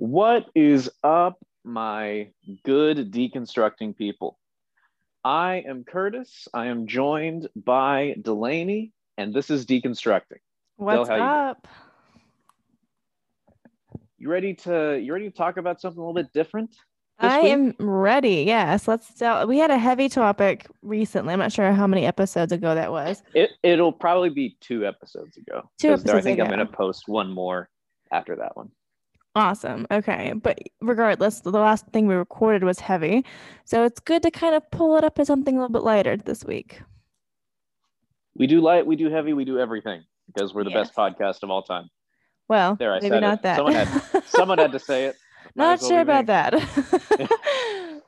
What is up, my good deconstructing people? I am Curtis. I am joined by Delaney, and this is Deconstructing. What's you up? You ready to you ready to talk about something a little bit different? I week? am ready. Yes, let's tell. We had a heavy topic recently. I'm not sure how many episodes ago that was. It it'll probably be two episodes ago. Two there- I episodes think I'm gonna post one more after that one. Awesome. Okay. But regardless, the last thing we recorded was heavy. So it's good to kind of pull it up to something a little bit lighter this week. We do light, we do heavy, we do everything because we're the best podcast of all time. Well, There, I maybe said it. not that. Someone had- Someone had to say it. Might not sure about that.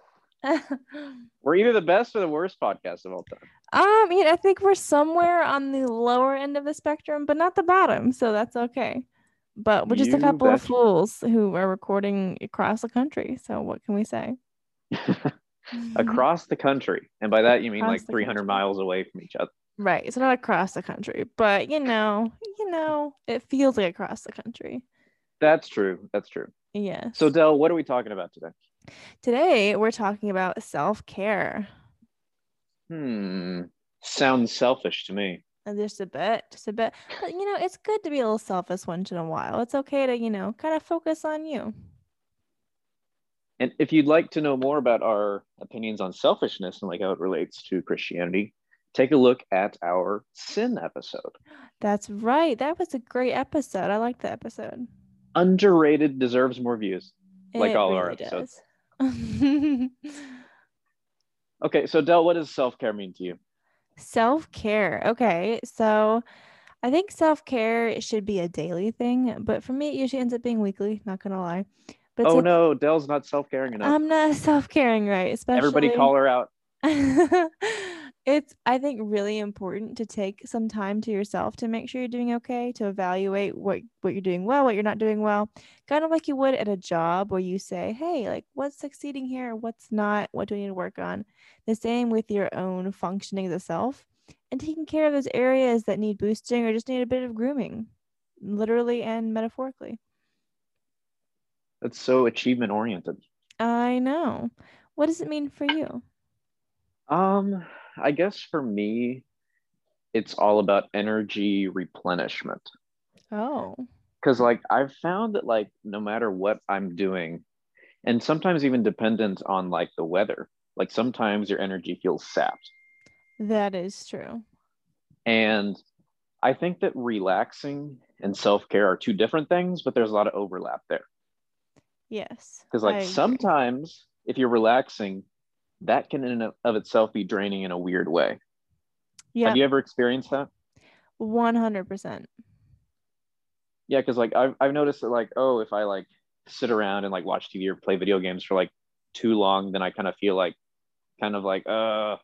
We're either the best or the worst podcast of all time. Um, I mean, I think we're somewhere on the lower end of the spectrum, but not the bottom, so that's okay. But we're just a You couple of fools who are recording across the country. So what can we say? Across the country. And by that you mean Across like 300 country. miles away from each other. Right. It's not across the country, but you know, you know, it feels like across the country. That's true. That's true. Yes. So Dell, what are we talking about today? today we're talking about self-care. Hmm. Sounds selfish to me. Just a bit, just a bit. But you know, it's good to be a little selfish once in a while. It's okay to, you know, kind of focus on you. And if you'd like to know more about our opinions on selfishness and like how it relates to Christianity, take a look at our sin episode. That's right. That was a great episode. I like the episode. Underrated deserves more views. Like It all our episodes. Okay, so Dell, what does self-care mean to you? Self-care. Okay. So I think self-care should be a daily thing, but for me it usually ends up being weekly, not gonna lie. But oh okay- no, Dell's not self-caring enough. I'm not self-caring, right? Especially Everybody call her out. it's I think really important to take some time to yourself to make sure you're doing okay, to evaluate what what you're doing well, what you're not doing well, kind of like you would at a job where you say, "Hey, like what's succeeding here, what's not, what do I need to work on?" The same with your own functioning as a self and taking care of those areas that need boosting or just need a bit of grooming, literally and metaphorically. That's so achievement oriented. I know. What does it mean for you? Um, I guess for me, it's all about energy replenishment. Oh. Because like I've found that like no matter what I'm doing, and sometimes even dependent on like the weather, like sometimes your energy feels sapped. That is true. And I think that relaxing and self-care are two different things, but there's a lot of overlap there. Yes. Because like sometimes if you're relaxing, that can in and of itself be draining in a weird way. Yeah, Have you ever experienced that? one hundred percent. Yeah, because like I've I've noticed that like oh if I like sit around and like watch TV or play video games for like too long, then I kind of feel like kind of like uh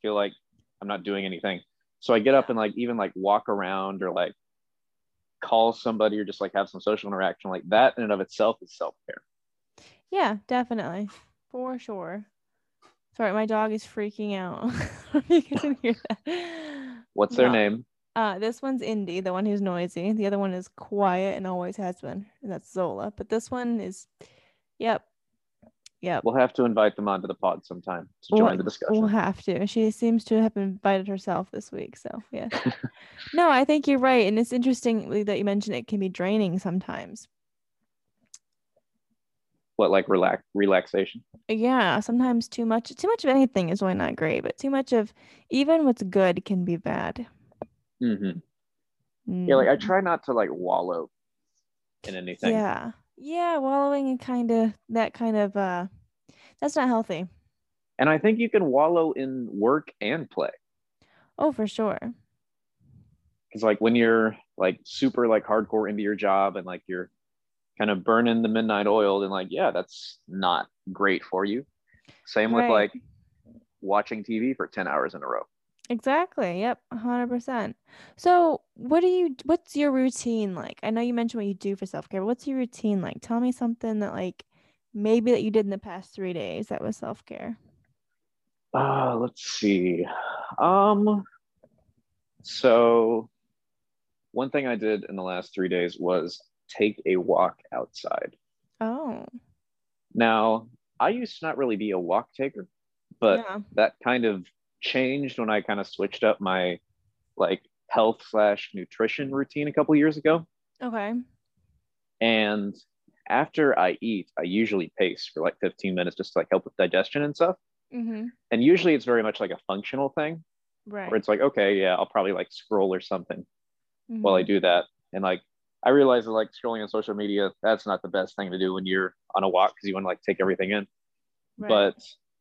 feel like I'm not doing anything. So I get up and like even like walk around or like call somebody or just like have some social interaction like that in and of itself is self care. Yeah, definitely, for sure. Sorry, my dog is freaking out. you can hear that. What's their No. name? Uh, this one's Indy, the one who's noisy. The other one is quiet and always has been, and that's Zola. But this one is, yep, yep. We'll have to invite them onto the pod sometime to join We'll- the discussion. We'll have to. She seems to have invited herself this week. So, yeah. no, I think you're right. And it's interesting that you mentioned it can be draining sometimes. What like relax relaxation? Yeah, sometimes too much too much of anything is really not great, but too much of even what's good can be bad. mm-hmm. Yeah, like I Mm. try not to like wallow in anything. Yeah. Yeah, wallowing in kind of that kind of uh that's not healthy. And I think you can wallow in work and play. Oh, for sure. Because like when you're like super like hardcore into your job and like you're kind of burning the midnight oil, and like yeah, that's not great for you. Same with like watching TV for 10 hours in a row. Exactly. Yep, 100%. So, what do you what's your routine like? I know you mentioned what you do for self-care, but what's your routine like? Tell me something that like maybe that you did in the past 3 days that was self-care. Uh, let's see. Um, so one thing I did in the last three days was take a walk outside. Oh. Now, I used to not really be a walk taker, but yeah. that kind of changed when I kind of switched up my like health slash nutrition routine a couple years ago. Okay. And after I eat, I usually pace for like 15 minutes just to like help with digestion and stuff. Mm-hmm. And usually it's very much like a functional thing Right. where it's like, okay, yeah, I'll probably like scroll or something while I Mhm. do that. And like, I realize that like scrolling on social media, that's not the best thing to do when you're on a walk because you want to like take everything in. Right. But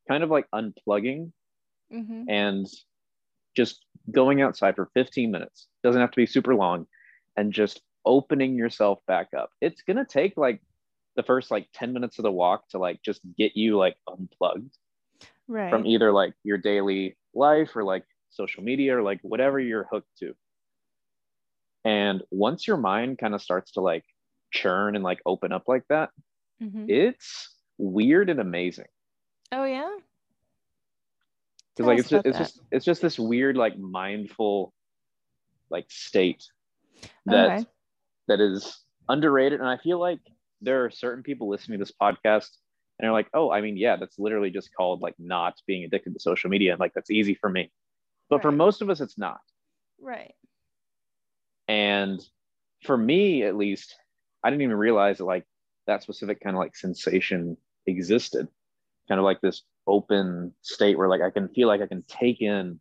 kind of like unplugging Mhm. and just going outside for 15 minutes doesn't have to be super long and just opening yourself back up it's going to take like the first like 10 minutes of the walk to like just get you like unplugged right. from either like your daily life or like social media or like whatever you're hooked to and once your mind kind of starts to like churn and like open up like that Mhm. it's weird and amazing Oh yeah. because like it's just, it's that. just it's just this weird like mindful like state that Okay. that is underrated and i feel like there are certain people listening to this podcast and they're like oh i mean yeah that's literally just called like not being addicted to social media and like that's easy for me but for most of us it's not Right. And for me at least i didn't even realize that like that specific kind of like sensation existed kind of like this open state where like i can feel like i can take in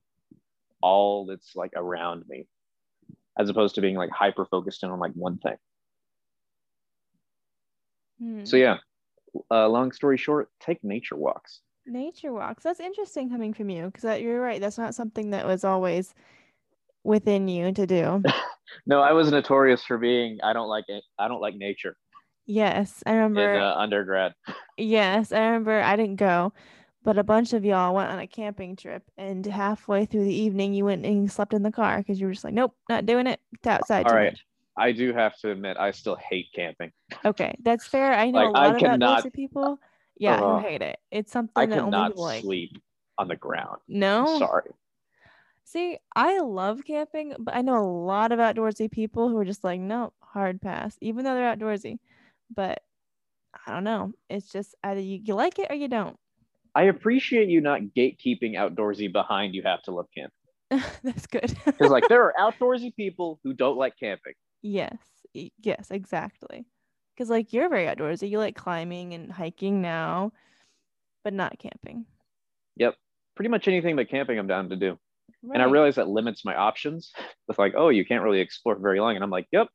all that's like around me as opposed to being like hyper focused in on like one thing Hmm. so yeah uh, long story short take nature walks Nature walks. That's interesting coming from you because you're right. That's not something that was always within you to do. no i was notorious for being i don't like it i don't like nature yes, I in remember. uh, undergrad Yes, I remember. I didn't go, but a bunch of y'all went on a camping trip, and halfway through the evening, you went and slept in the car because you were just like, "Nope, not doing it. It's outside All right. much." i do have to admit i still hate camping Okay, that's fair. I know Like, a I lot of cannot- people. Yeah, who Ugh. hate it. It's something i that only people like. sleep on the ground No, sorry See, I love camping, but I know a lot of outdoorsy people who are just like, no, hard pass, even though they're outdoorsy. But I don't know. It's just either you, you like it or you don't. I appreciate you not gatekeeping outdoorsy behind you have to love camping. That's good. Because like there are outdoorsy people who don't like camping. yes, yes, exactly. Because like you're very outdoorsy. You like climbing and hiking now, but not camping. Yep. Pretty much anything but camping I'm down to do. And I realize that limits my options with like, oh, you can't really explore very long. And I'm like, yep,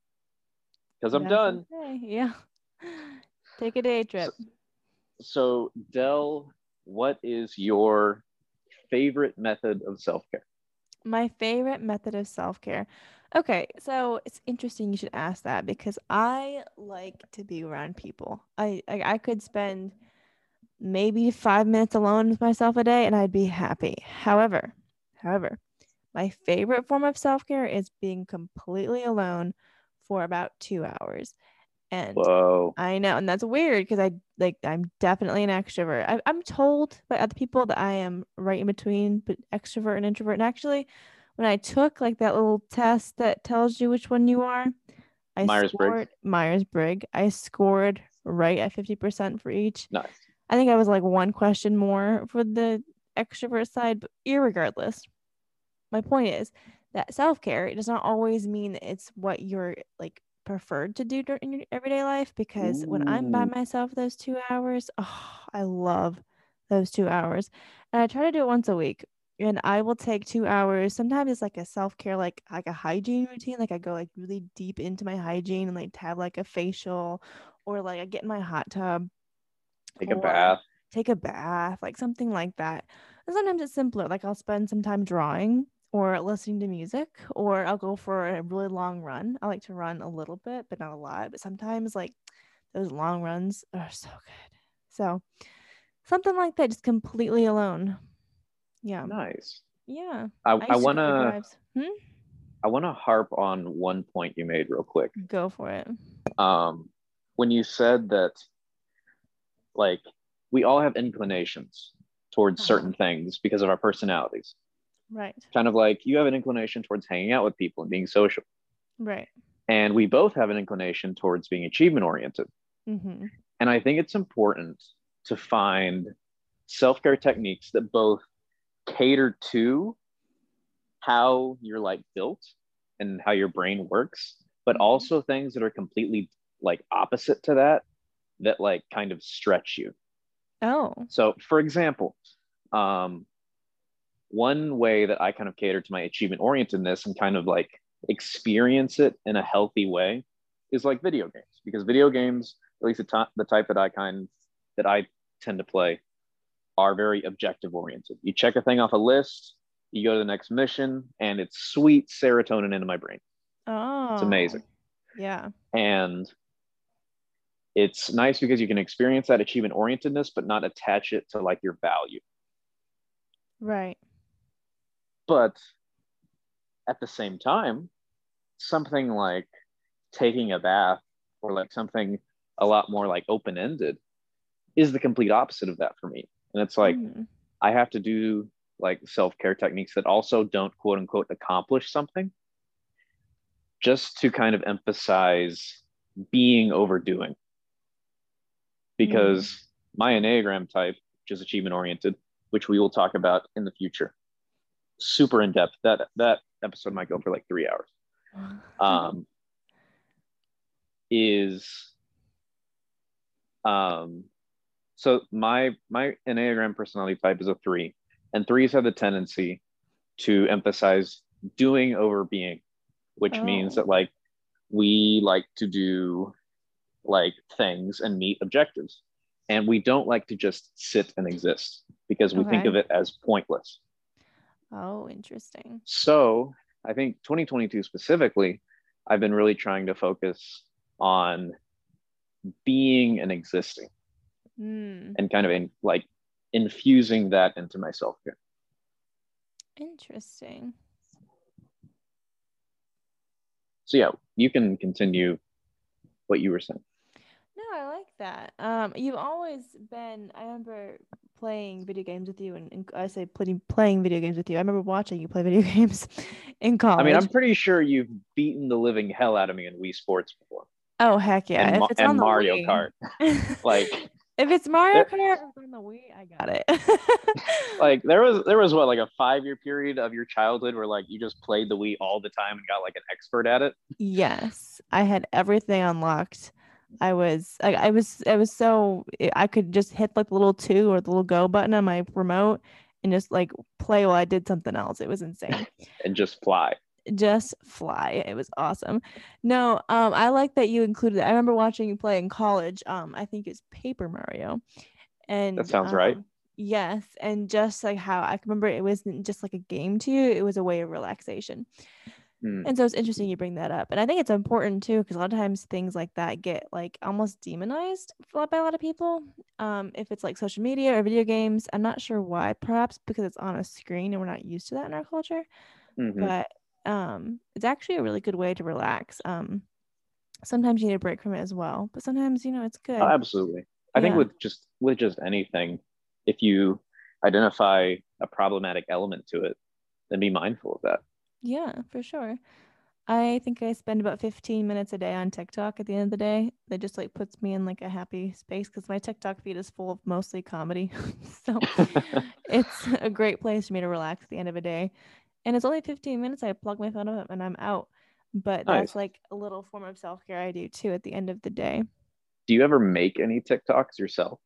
because I'm That's done. okay, Yeah. Take a day trip. So Dell, what is your favorite method of self-care? My favorite method of self care. Okay, so it's interesting you should ask that because I like to be around people. I, I I could spend maybe five minutes alone with myself a day and I'd be happy. However, however, my favorite form of self care is being completely alone for about two hours. And Whoa. I know, and that's weird because I like I'm definitely an extrovert. I, I'm told by other people that I am right in between, but extrovert and introvert. And actually, when I took like that little test that tells you which one you are, I Myers-Briggs? scored Myers Briggs. I scored right at fifty percent for each. Nice. I think I was like one question more for the extrovert side, but irregardless, my point is that self care it does not always mean it's what you're like preferred to do in your everyday life. Because when I'm by myself those two hours, oh, I love those two hours, and I try to do it once a week. And I will take two hours. Sometimes it's like a self care, like like a hygiene routine. Like I go like really deep into my hygiene and like have like a facial, or like I get in my hot tub Take a bath. take a bath, like something like that. And sometimes it's simpler, like I'll spend some time drawing or listening to music, or I'll go for a really long run. I like to run a little bit, but not a lot. But sometimes, like those long runs are so good. So something like that, just completely alone. Yeah, Nice. yeah. I, I to go for wanna. Hmm? I wanna harp on one point you made real quick. Go for it. um, when you said that like we all have inclinations towards Uh-huh. certain things because of our personalities Right, kind of like you have an inclination towards hanging out with people and being social right. and we both have an inclination towards being achievement oriented Mm-hmm. And I think it's important to find self care techniques that both cater to how you're like built and how your brain works, but also things that are completely like opposite to that, that like kind of stretch you. Oh. So, for example, um, one way that I kind of cater to my achievement orientedness and kind of like experience it in a healthy way is like video games because video games, at least the, t- the type that I kind that I tend to play, are very objective oriented. You check a thing off a list, you go to the next mission, and it's sweet serotonin into my brain. Oh. It's amazing. Yeah. And it's nice because you can experience that achievement orientedness, but not attach it to like your value. Right. But at the same time, something like taking a bath or like something a lot more like open ended is the complete opposite of that for me. And it's like Mm. I have to do like self care techniques that also don't quote unquote accomplish something just to kind of emphasize being overdoing. Because my Enneagram type, which is achievement oriented, which we will talk about in the future, super in depth. That that episode might go for like three hours. Um, is um, so my my Enneagram personality type is a three, and threes have the tendency to emphasize doing over being, which means Oh. that like we like to do like things and meet objectives, and we don't like to just sit and exist because we think of it as pointless. Oh, interesting. So I think 2022 specifically, I've been really trying to focus on being and existing Mm. and kind of in, like infusing that into my self care. Interesting. So yeah, you can continue what you were saying. No, I like that. Um, you've always been. I remember playing video games with you, and, and I say playing playing video games with you. I remember watching you play video games in college. I mean, I'm pretty sure you've beaten the living hell out of me in Wii Sports before. oh heck yeah! and, If it's on Mario Wii- Kart. Like if it's Mario there- Kart on the Wii, I got it. like there was there was what like a five year period of your childhood where like you just played the Wii all the time and got like an expert at it. Yes, I had everything unlocked. I was I, I was I was so I could just hit like the little two or the little go button on my remote and just like play while I did something else. It was insane. and just fly. just fly. It was awesome. No, um, I like that you included. I remember watching you play in college. Um, I think it's Paper Mario, and That sounds right. um, Yes, and just like how I remember, it wasn't just like a game to you; it was a way of relaxation. Hmm. And so it's interesting you bring that up, and I think it's important too because a lot of times things like that get like almost demonized by a lot of people. Um, if it's like social media or video games, I'm not sure why. Perhaps because it's on a screen and we're not used to that in our culture Mhm. but um it's actually a really good way to relax um sometimes you need a break from it as well but sometimes you know it's good Oh, absolutely. I think with just with just anything, if you identify a problematic element to it, then be mindful of that. Yeah for sure i think i spend about 15 minutes a day on tiktok at the end of the day that just like puts me in like a happy space because my tiktok feed is full of mostly comedy so it's a great place for me to relax at the end of a day and it's only 15 minutes i plug my phone up and i'm out but Nice. that's like a little form of self-care i do too at the end of the day Do you ever make any TikToks yourself?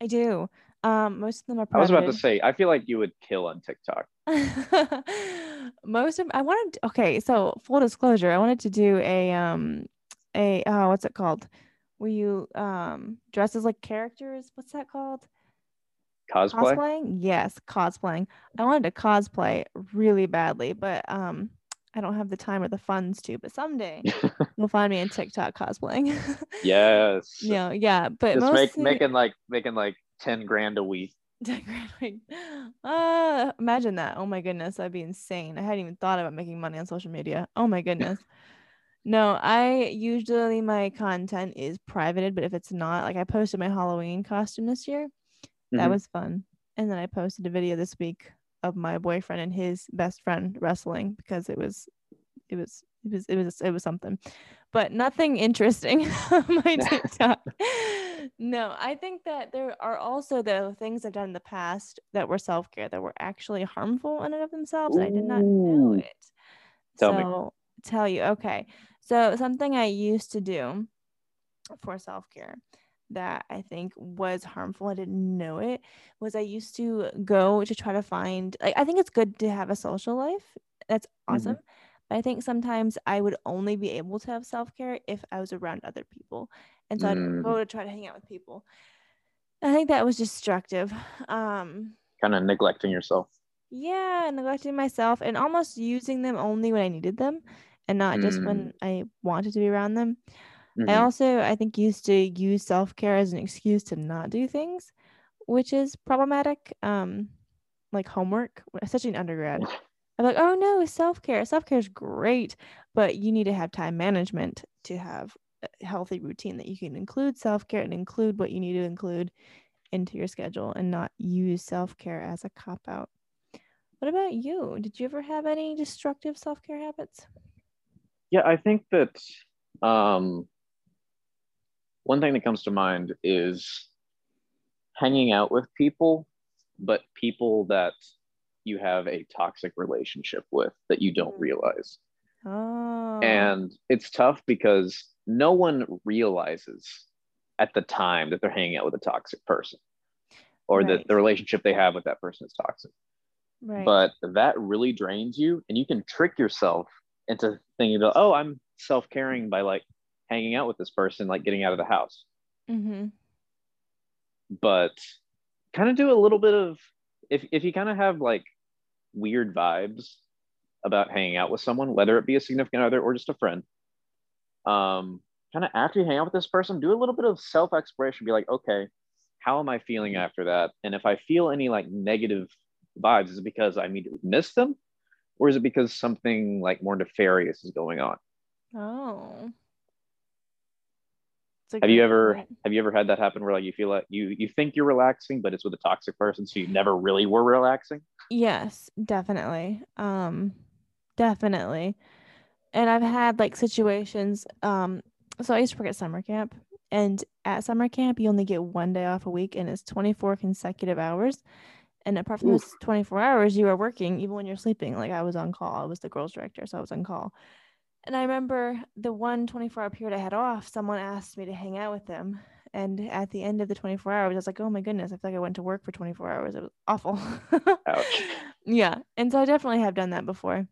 I do. Um, most of them are probably I was about to say, I feel like you would kill on TikTok. most of I wanted okay, so full disclosure, I wanted to do a um a uh what's it called? Where you um dress as like characters? What's that called? Cosplay? Cosplaying? Yes, cosplaying. I wanted to cosplay really badly, but um I don't have the time or the funds to, but someday you'll find me in TikTok cosplaying. Yes. yeah, yeah. But Just mostly make making like making like 10 grand a week. Ten grand a week. Uh, imagine that. Oh my goodness, that'd be insane. I hadn't even thought about making money on social media. Oh my goodness. No, I usually my content is privated, but if it's not, like I posted my Halloween costume this year. That Mhm. was fun. And then I posted a video this week of my boyfriend and his best friend wrestling because it was it was it was it was it was something. But nothing interesting on my TikTok. No, I think that there are also the things I've done in the past that were self care that were actually harmful in and of themselves. And I did not know it. Tell me. so, tell you. Okay. So, something I used to do for self care that I think was harmful, I didn't know it, was I used to go to try to find, like, I think it's good to have a social life. That's Mhm. awesome. But I think sometimes I would only be able to have self care if I was around other people. And so I'd Mm. go to try to hang out with people. I think that was destructive. Um, Kind of neglecting yourself. yeah, neglecting myself and almost using them only when I needed them and not just when I wanted to be around them. I Mhm. also, I think, used to use self care as an excuse to not do things, which is problematic. Um, like homework, especially in undergrad. I'm like, oh no, self care. Self care is great, but you need to have time management to have a healthy routine that you can include self care and include what you need to include into your schedule and not use self care as a cop out. What about you? Did you ever have any destructive self care habits? Yeah, I think that um, one thing that comes to mind is hanging out with people, but people that you have a toxic relationship with that you don't Mm. realize. Oh, And it's tough because no one realizes at the time that they're hanging out with a toxic person or Right. that the relationship they have with that person is toxic. right. But that really drains you, and you can trick yourself into thinking, about, oh, I'm self caring by like hanging out with this person, like getting out of the house. mm-hmm. But kind of do a little bit of, if, if you kind of have like weird vibes about hanging out with someone, whether it be a significant other or just a friend, um, kind of after you hang out with this person, do a little bit of self exploration. Be like, okay, how am I feeling after that? And if I feel any like negative vibes, is it because I immediately miss them? Or is it because something like more nefarious is going on? Oh. Have you ever point. have you ever had that happen where like you feel like you you think you're relaxing, but it's with a toxic person, so you never really were relaxing? Yes, definitely. Um, definitely. And I've had like situations. Um, so I used to work at summer camp, and at summer camp, you only get one day off a week, and it's 24 consecutive hours. And apart from Oof. those 24 hours, you are working even when you're sleeping. Like I was on call. I was the girls director, so I was on call. And I remember the one 24 hour period I had off, someone asked me to hang out with them. And at the end of the 24 hours, I was like, oh my goodness, I feel like I went to work for 24 hours. It was awful. Ouch. Yeah. And so I definitely have done that before.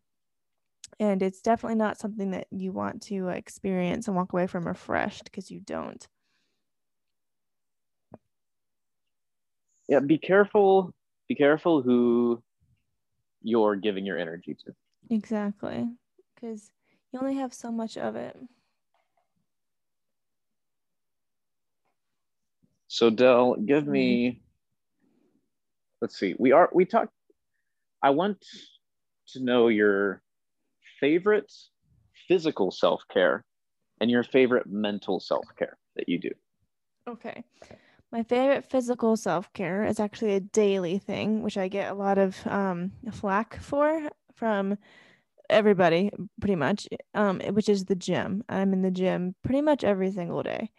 And it's definitely not something that you want to experience and walk away from refreshed because you don't. Yeah, be careful. Be careful who you're giving your energy to. Exactly. Because you only have so much of it. So Dell, give me. Let's see. We are we talked. I want to know your favorite physical self care and your favorite mental self care that you do. Okay. My favorite physical self care is actually a daily thing, which I get a lot of um, flack for from everybody, pretty much, um, which is the gym. I'm in the gym pretty much every single day.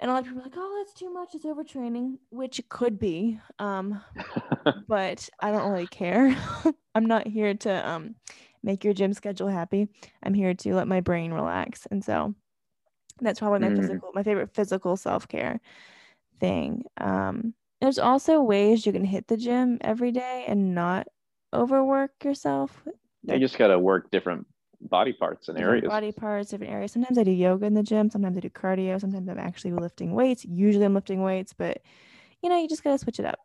And a lot of people are like, oh, that's too much. It's overtraining, which it could be. Um, but I don't really care. I'm not here to um, make your gym schedule happy. I'm here to let my brain relax. And so that's probably my Mm. physical, my favorite physical self care thing. Um, there's also ways you can hit the gym every day and not overwork yourself. you just gotta work different body parts and areas. body parts, different areas. Sometimes I do yoga in the gym. Sometimes I do cardio. Sometimes I'm actually lifting weights. Usually I'm lifting weights, but you know, you just gotta switch it up.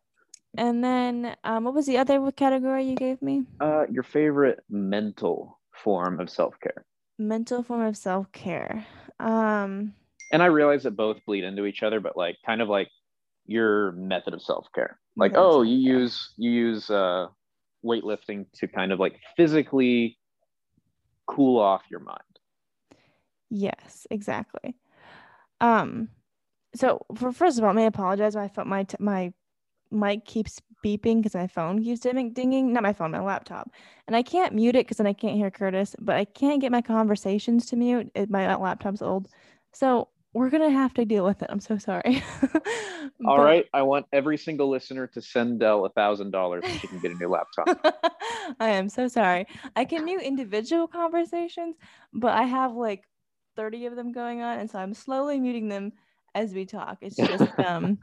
And then, um, what was the other category you gave me? Uh, your favorite mental form of self care. Mental form of self care. Um, And I realize that both bleed into each other, but like kind of like your method of self care. Like, oh, you use you use uh, weightlifting to kind of like physically cool off your mind. yes, exactly. Um, so for first of all, may I apologize. My phone, my t- my mic keeps beeping because my phone keeps ding- dinging. Not my phone, my laptop, and I can't mute it because then I can't hear Curtis. But I can't get my conversations to mute. It, my laptop's old, so we're gonna have to deal with it. I'm so sorry. All but... right, I want every single listener to send Dell a thousand dollars so she can get a new laptop. I am so sorry. I can do individual conversations, but I have like 30 of them going on, and so I'm slowly muting them as we talk. It's just um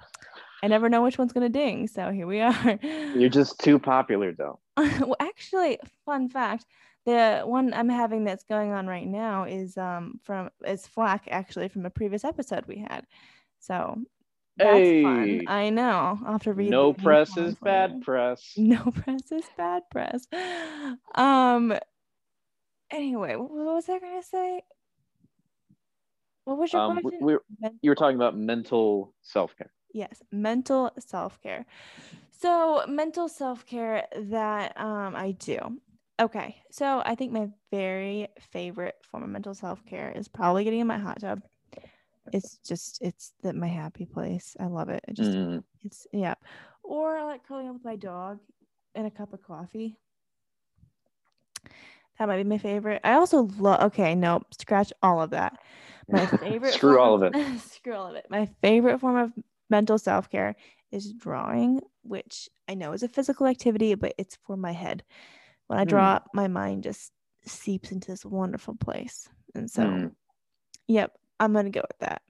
I never know which one's gonna ding. So here we are. You're just too popular though. well, actually, fun fact, the one I'm having that's going on right now is um from is flack actually from a previous episode we had. So that's hey, fun. I know. I'll have to read. No press is bad press. No press is bad press. Um. Anyway, what was I gonna say? What was your um, question? We you were talking about mental self care. Yes, mental self care. So mental self care that um I do. Okay, so I think my very favorite form of mental self care is probably getting in my hot tub. It's just it's the, my happy place. I love it. It just mm. it's yeah. Or I like curling up with my dog and a cup of coffee. That might be my favorite. I also love. Okay, no, scratch all of that. My favorite. screw all of it. screw all of it. My favorite form of mental self care is drawing, which I know is a physical activity, but it's for my head when I draw, mm. my mind just seeps into this wonderful place. And so, mm. yep, I'm going to go with that.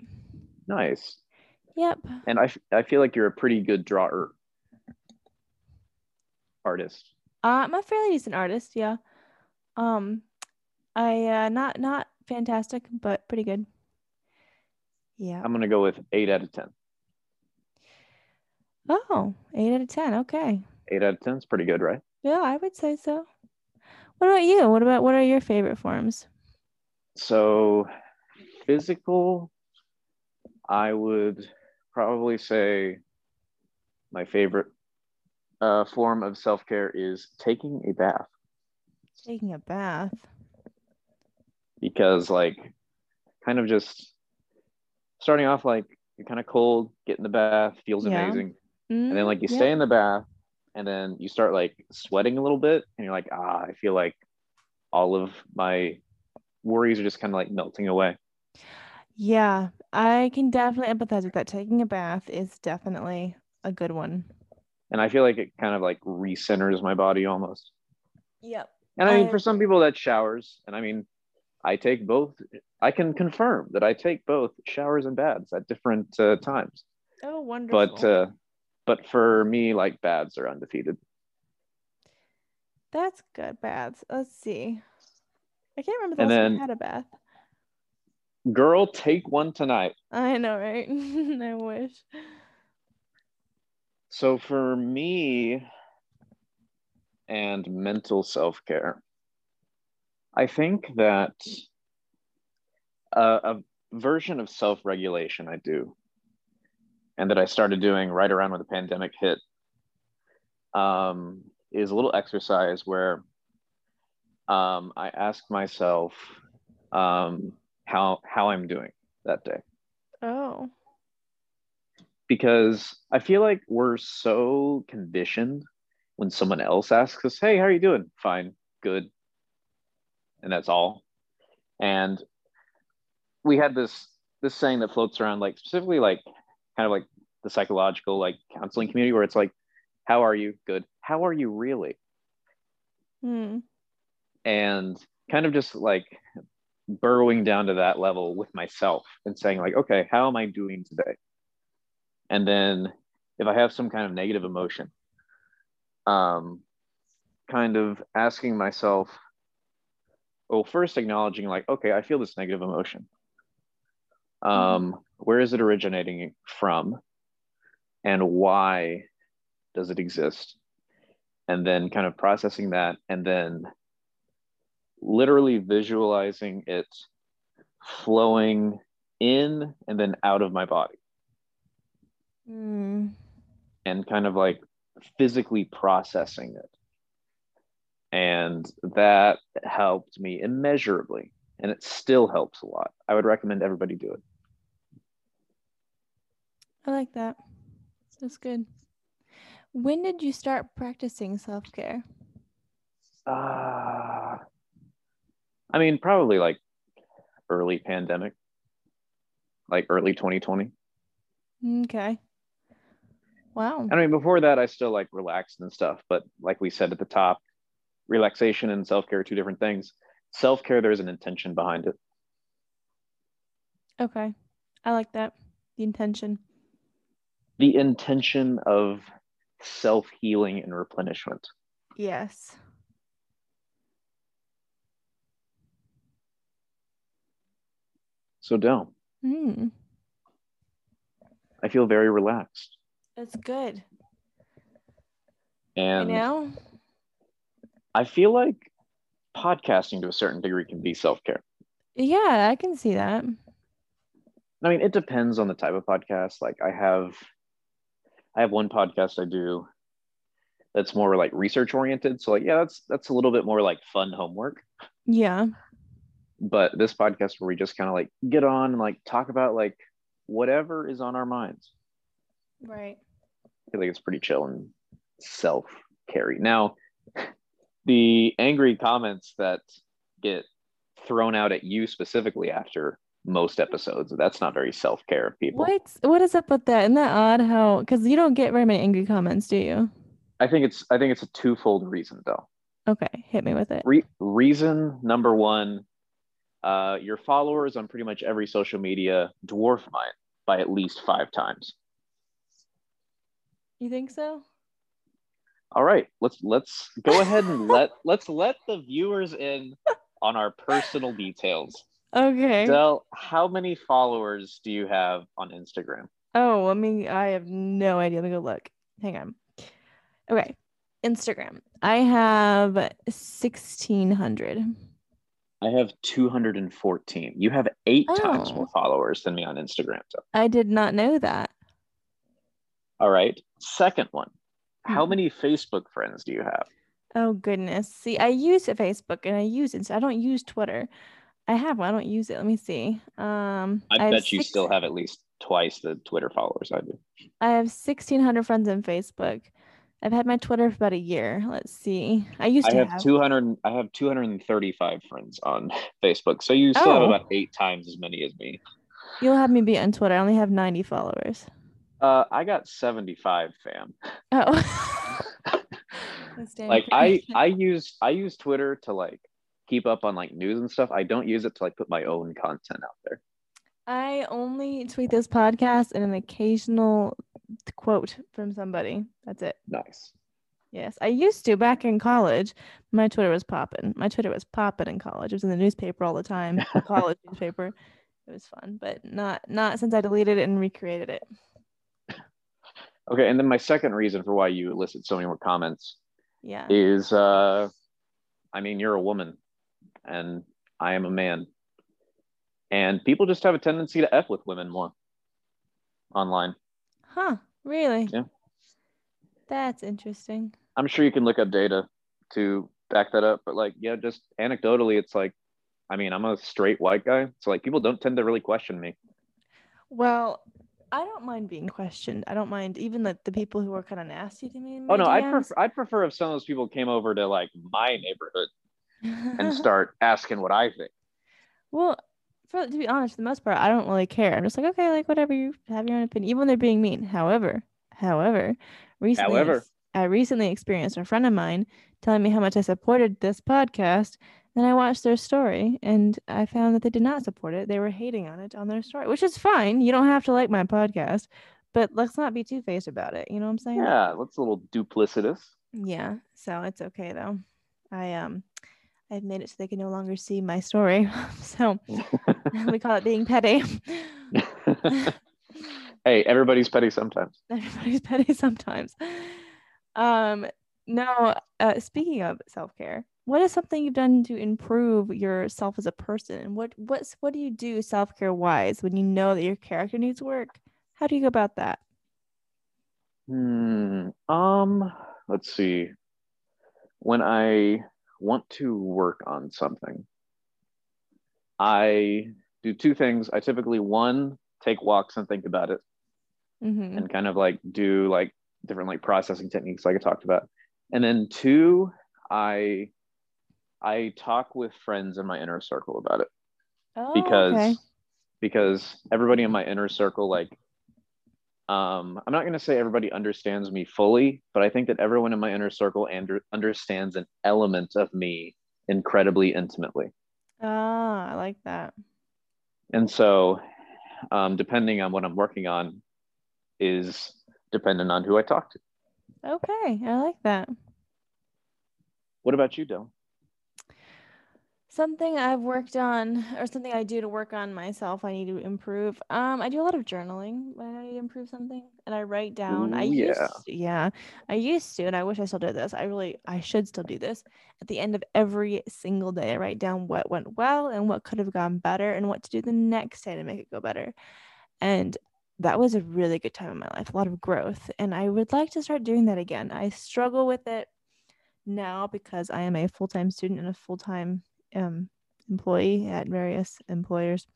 Nice. Yep. And I, I feel like you're a pretty good drawer artist. Uh, I'm a fairly decent artist. Yeah. Um, I, uh, not, not fantastic, but pretty good. Yeah. I'm going to go with eight out of 10. Oh, eight out of 10. Okay. Eight out of 10 is pretty good, right? Yeah, I would say so. What about you? What about what are your favorite forms? So, physical, I would probably say my favorite uh, form of self care is taking a bath. Taking a bath. Because, like, kind of just starting off like you're kind of cold, get in the bath, feels yeah. amazing. Mm, and then, like, you yeah. stay in the bath, and then you start like sweating a little bit and you're like ah i feel like all of my worries are just kind of like melting away. Yeah i can definitely empathize with that. Taking a bath is definitely a good one. And i feel like it kind of like recenters my body almost. Yep. And i mean for some people that showers and i mean i take both i can confirm that i take both showers and baths at different uh, times. Oh wonderful but uh but for me, like baths are undefeated. That's good. Baths. Let's see. I can't remember the and last time I had a bath. Girl, take one tonight. I know, right? I wish. So for me and mental self care, I think that a, a version of self regulation I do and that I started doing right around when the pandemic hit um, is a little exercise where um, I ask myself um, how how I'm doing that day. Oh. Because I feel like we're so conditioned when someone else asks us, "Hey, how are you doing?" Fine, good, and that's all. And we had this this saying that floats around, like specifically like kind of like the psychological like counseling community where it's like how are you? Good. How are you really? Hmm. and kind of just like burrowing down to that level with myself and saying like okay how am i doing today? And then if i have some kind of negative emotion um kind of asking myself well first acknowledging like okay i feel this negative emotion um where is it originating from? And why does it exist? And then kind of processing that and then literally visualizing it flowing in and then out of my body. Mm. and kind of like physically processing it. And that helped me immeasurably and it still helps a lot i would recommend everybody do it I like that. That's good. When did you start practicing self care? Uh, I mean, probably like early pandemic. like early 2020. Okay. Wow. I mean, before that, I still like relaxed and stuff. But like we said at the top, relaxation and self care are two different things. Self care, there's an intention behind it. Okay. I like that. The intention. The intention of self healing and replenishment. Yes. So, Dell, Hmm. I feel very relaxed. That's good. And you know? I feel like podcasting to a certain degree can be self care. Yeah, I can see that. I mean, it depends on the type of podcast. Like I have, I have one podcast I do that's more like research oriented. So like, yeah, that's that's a little bit more like fun homework. Yeah. But this podcast where we just kind of like get on and like talk about like whatever is on our minds. Right. I feel like it's pretty chill and self carry. Now, the angry comments that get thrown out at you specifically after most episodes, that's not very self care of people. What what is up with that? Isn't that odd how because you don't get very many angry comments, do you? I think it's I think it's a twofold reason though. Okay, hit me with it. Re- reason number one, uh, your followers on pretty much every social media dwarf mine by at least five times. You think so? All right, let's let's go ahead and let let's let the viewers in on our personal details. Okay. Dell, how many followers do you have on Instagram? Oh, I mean, I have no idea. Let me go look. Hang on. Okay. Instagram. I have 1600. I have 214. You have eight oh. times Oh. more followers than me on Instagram. So. I did not know that. All right. Second one. How Hmm. many Facebook friends do you have? Oh goodness. See, I use Facebook and I use Insta. I don't use Twitter. I have one. I don't use it. Let me see. Um, I, have bet you six- still have at least twice the Twitter followers I do. I have 1600 friends on Facebook. I've had my Twitter for about a year. Let's see. I used I to have have 200 I have 235 friends on Facebook. So you still have Oh. about 8 times as many as me. You'll have me be on Twitter. I only have 90 followers. Uh I got 75 fam. Oh. Like I. I use I use Twitter to like keep up on like news and stuff. I don't use it to like put my own content out there. I only tweet this podcast and an occasional quote from somebody. That's it. Nice. Yes, I used to back in college. My Twitter was popping. My Twitter was popping in college. It was in the newspaper all the time, the college newspaper. It was fun, but not not since I deleted it and recreated it. Okay, and then my second reason for why you elicit so many more comments Yeah. is uh I mean you're a woman and I am a man. And people just have a tendency to F with women more online. Huh. Really? Yeah. That's interesting. I'm sure you can look up data to back that up, but like, yeah, just anecdotally, it's like, I mean, I'm a straight white guy, so like people don't tend to really question me. Well, I don't mind being questioned. I don't mind even the, the people who are kind of nasty to me. Oh no, I'd prefer I'd prefer if some of those people came over to like my neighborhood and start asking what I think. Well, for to be honest, for the most part, I don't really care. I'm just like, okay, like whatever you have your own opinion, even when they're being mean. However, however, recently, However. I recently experienced a friend of mine telling me how much I supported this podcast. Then I watched their story and I found that they did not support it. They were hating on it on their story, which is fine. You don't have to like my podcast, but let's not be two faced about it. You know what I'm saying? Yeah, that's a little duplicitous. Yeah. So it's okay though. I um I've made it so they can no longer see my story. so we call it being petty. hey, everybody's petty sometimes. Everybody's petty sometimes. Um no, uh speaking of self-care, what is something you've done to improve yourself as a person? And what what's what do you do self-care wise when you know that your character needs work? How do you go about that? Hmm. Um, let's see. When I want to work on something, I do two things. I typically one take walks and think about it Mm-hmm. and kind of like do like different like processing techniques like I talked about. And then two, I I talk with friends in my inner circle about it Oh, because okay. because everybody in my inner circle, like, um, I'm not going to say everybody understands me fully, but I think that everyone in my inner circle and understands an element of me incredibly intimately. Ah, I like that. And so, um, depending on what I'm working on, is dependent on who I talk to. Okay, I like that. What about you, Dylan? Something I've worked on, or something I do to work on myself, I need to improve. Um, I do a lot of journaling when I need to improve something, and I write down. I Ooh, used, yeah. to- yeah, I used to, and I wish I still did this. I really, I should still do this. At the end of every single day, I write down what went well and what could have gone better, and what to do the next day to make it go better. And that was a really good time in my life, a lot of growth, and I would like to start doing that again. I struggle with it now because I am a full time student and a full time um, employee at various employers.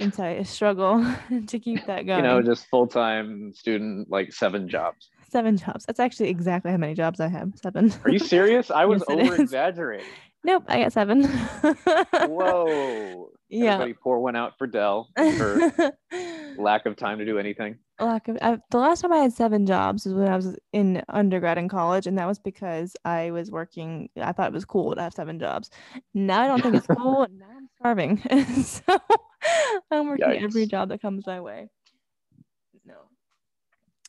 And so I struggle to keep that going. You know, just full time student, like seven jobs. Seven jobs. That's actually exactly how many jobs I have. Seven. Are you serious? I was Yes, over exaggerating. nope, I got seven. Whoa. Yeah. Everybody pour one out for Dell for lack of time to do anything. Lack of I, the last time I had seven jobs was when I was in undergrad and college, and that was because I was working. I thought it was cool to have seven jobs. Now I don't think it's cool. now I'm starving, so I'm working every job that comes my way. No,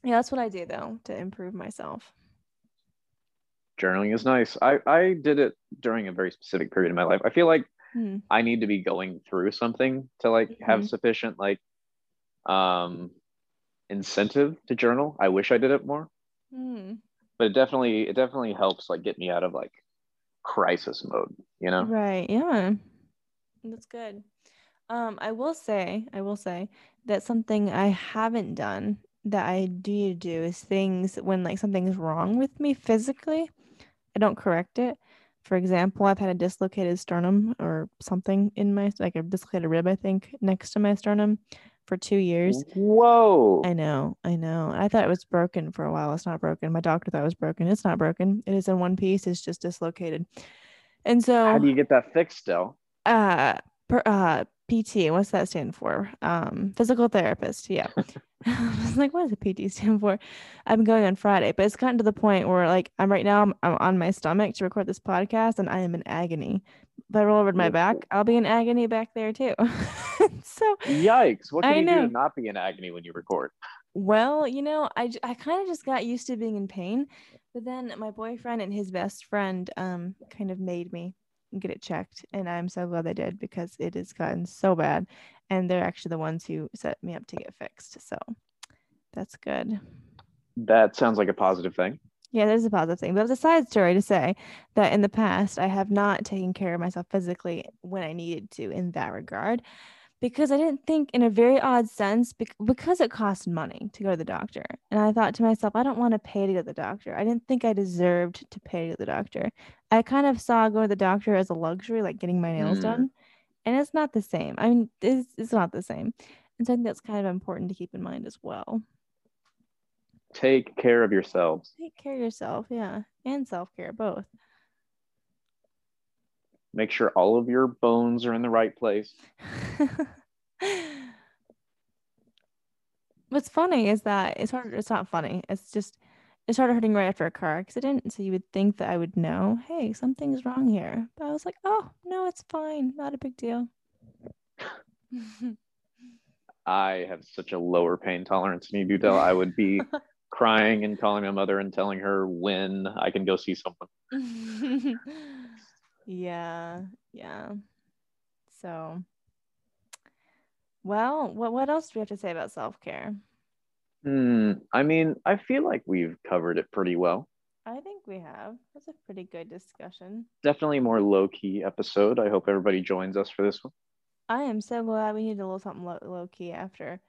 yeah, that's what I do though to improve myself. Journaling is nice. I, I did it during a very specific period in my life. I feel like Hmm. I need to be going through something to like have Mhm. sufficient like um incentive to journal. I wish I did it more, Hmm. but it definitely it definitely helps like get me out of like crisis mode, you know? Right. Yeah. That's good. Um, I will say, I will say that something I haven't done that I do do is things when like something's wrong with me physically, I don't correct it. For example, I've had a dislocated sternum or something in my like a dislocated rib, I think, next to my sternum for two years. Whoa. I know, I know. I thought it was broken for a while. It's not broken. My doctor thought it was broken. It's not broken. It is in one piece. It's just dislocated. And so How do you get that fixed still? uh per, uh PT, what's that stand for? Um, physical therapist. Yeah. I was like, what does a PT stand for? I'm going on Friday, but it's gotten to the point where like I'm right now I'm, I'm on my stomach to record this podcast and I am in agony. I roll over to my back, I'll be in agony back there too. so Yikes. What can I you do to not be in agony when you record? well, you know, I I kind of just got used to being in pain, but then my boyfriend and his best friend um kind of made me get it checked, and I'm so glad they did because it has gotten so bad, and they're actually the ones who set me up to get fixed. So that's good. That sounds like a positive thing. Yeah, there's a positive thing. But it's a side story to say that in the past, I have not taken care of myself physically when I needed to in that regard because I didn't think, in a very odd sense, because it cost money to go to the doctor. And I thought to myself, I don't want to pay to go to the doctor. I didn't think I deserved to pay to go to the doctor. I kind of saw going to the doctor as a luxury, like getting my nails Mm. done. And it's not the same. I mean, it's, it's not the same. And so I think that's kind of important to keep in mind as well. Take care of yourselves. Take care of yourself, yeah, and self care, both. Make sure all of your bones are in the right place. What's funny is that it's hard. It's not funny. It's just it started hurting right after a car accident. So you would think that I would know, hey, something's wrong here. But I was like, oh no, it's fine, not a big deal. I have such a lower pain tolerance than you do, Dell. I would be crying and calling my mother and telling her when I can go see someone. yeah, yeah. So, well, what what else do we have to say about self care? Hmm. I mean, I feel like we've covered it pretty well. I think we have. That's a pretty good discussion. Definitely more low key episode. I hope everybody joins us for this one. I am so glad we need a little something low, low key after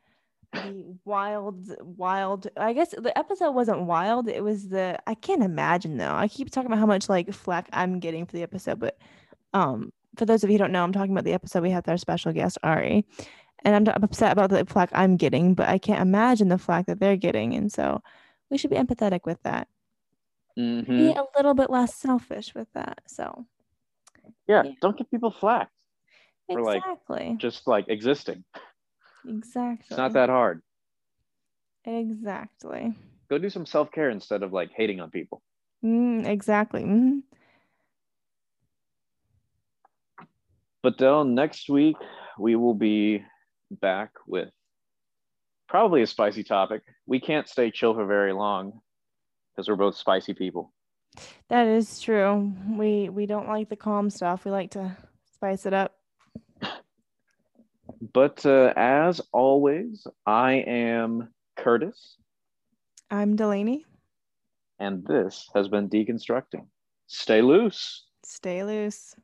the wild, wild. I guess the episode wasn't wild. It was the. I can't imagine though. I keep talking about how much like flack I'm getting for the episode, but um, for those of you who don't know, I'm talking about the episode we had with our special guest Ari, and I'm, I'm upset about the flack I'm getting, but I can't imagine the flack that they're getting, and so we should be empathetic with that. hmm Be a little bit less selfish with that. So Yeah, Yeah. don't give people flack for like just like existing. Exactly. It's not that hard. Exactly. Go do some self care instead of like hating on people. Mm, exactly. Mhm. But Dell, next week we will be back with probably a spicy topic. We can't stay chill for very long because we're both spicy people. That is true. We we don't like the calm stuff. We like to spice it up. But uh, as always, I am Curtis, I'm Delaney. and this has been Deconstructing. Stay loose. Stay loose.